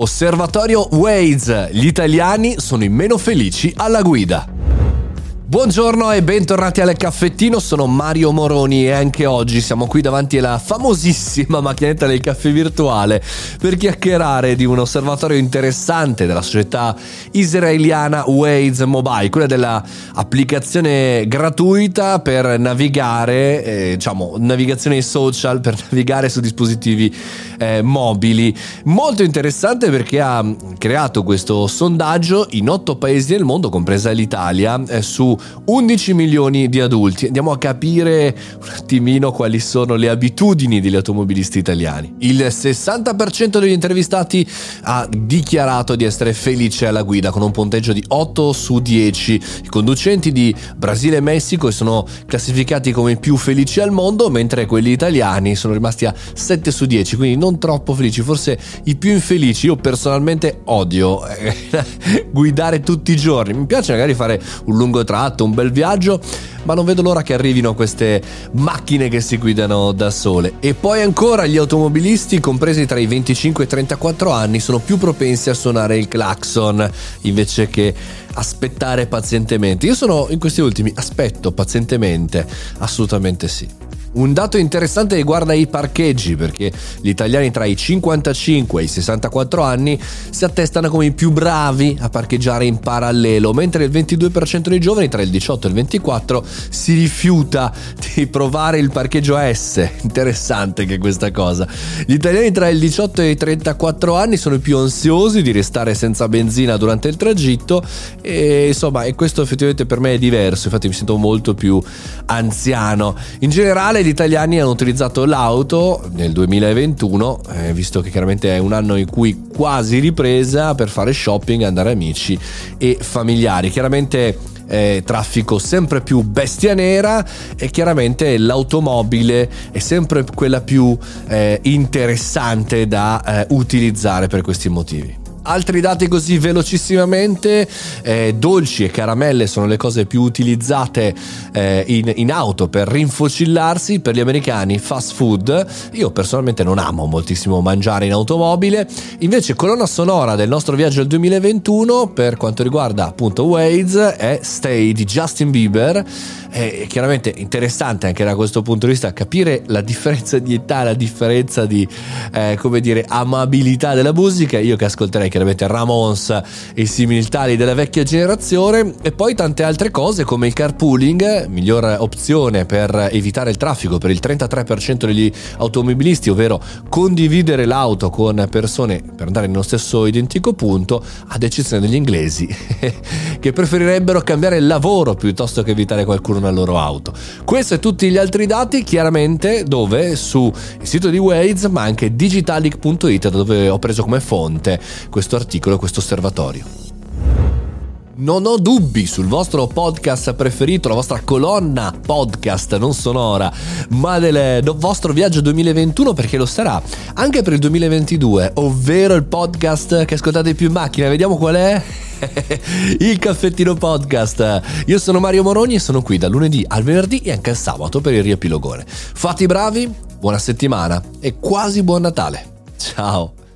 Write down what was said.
Osservatorio Waze, gli italiani sono i meno felici alla guida. Buongiorno e bentornati al caffettino, sono Mario Moroni e anche oggi siamo qui davanti alla famosissima macchinetta del caffè virtuale per chiacchierare di un osservatorio interessante della società israeliana Waze Mobile, quella dell'applicazione gratuita per navigare, eh, diciamo, navigazione social, per navigare su dispositivi eh, mobili. Molto interessante perché ha creato questo sondaggio in otto paesi del mondo, compresa l'Italia, eh, su 11 milioni di adulti. Andiamo a capire un attimino quali sono le abitudini degli automobilisti italiani. Il 60% degli intervistati ha dichiarato di essere felice alla guida con un punteggio di 8 su 10. I conducenti di Brasile e Messico sono classificati come i più felici al mondo, mentre quelli italiani sono rimasti a 7 su 10, quindi non troppo felici, forse i più infelici. Io personalmente odio eh, guidare tutti i giorni. Mi piace magari fare un lungo tratto fatto un bel viaggio, ma non vedo l'ora che arrivino queste macchine che si guidano da sole. E poi ancora gli automobilisti, compresi tra i 25 e i 34 anni, sono più propensi a suonare il clacson invece che aspettare pazientemente. Io sono in questi ultimi, aspetto pazientemente, assolutamente sì. Un dato interessante riguarda i parcheggi, perché gli italiani tra i 55 e i 64 anni si attestano come i più bravi a parcheggiare in parallelo, mentre il 22% dei giovani tra il 18 e il 24 si rifiuta di provare il parcheggio S. Interessante che questa cosa. Gli italiani tra il 18 e i 34 anni sono i più ansiosi di restare senza benzina durante il tragitto e insomma, e questo effettivamente per me è diverso, infatti mi sento molto più anziano. In generale gli italiani hanno utilizzato l'auto nel 2021, eh, visto che chiaramente è un anno in cui quasi ripresa per fare shopping, andare amici e familiari. Chiaramente eh, traffico sempre più bestia nera e chiaramente l'automobile è sempre quella più eh, interessante da eh, utilizzare per questi motivi. Altri dati così velocissimamente, eh, dolci e caramelle sono le cose più utilizzate eh, in, in, auto per rinfocillarsi, per gli americani fast food, io personalmente non amo moltissimo mangiare in automobile, invece colonna sonora del nostro viaggio del 2021 per quanto riguarda appunto Waze è Stay di Justin Bieber, è chiaramente interessante anche da questo punto di vista capire la differenza di età, la differenza di eh, come dire amabilità della musica, io che ascolterei chiaramente Ramones e similitari della vecchia generazione e poi tante altre cose come il carpooling, miglior opzione per evitare il traffico per il 33% degli automobilisti, ovvero condividere l'auto con persone per andare nello stesso identico punto, ad eccezione degli inglesi che preferirebbero cambiare lavoro piuttosto che evitare qualcuno nella loro auto. Questo e tutti gli altri dati chiaramente dove? Sul sito di Waze ma anche digitalic.it dove ho preso come fonte questo articolo, questo osservatorio. Non ho dubbi sul vostro podcast preferito, la vostra colonna podcast non sonora, ma del, vostro viaggio 2021 perché lo sarà anche per il 2022, ovvero il podcast che ascoltate più in macchina. Vediamo qual è? il caffettino podcast. Io sono Mario Moroni e sono qui dal lunedì al venerdì e anche al sabato per il riepilogone. Fate i bravi, buona settimana e quasi buon Natale. Ciao.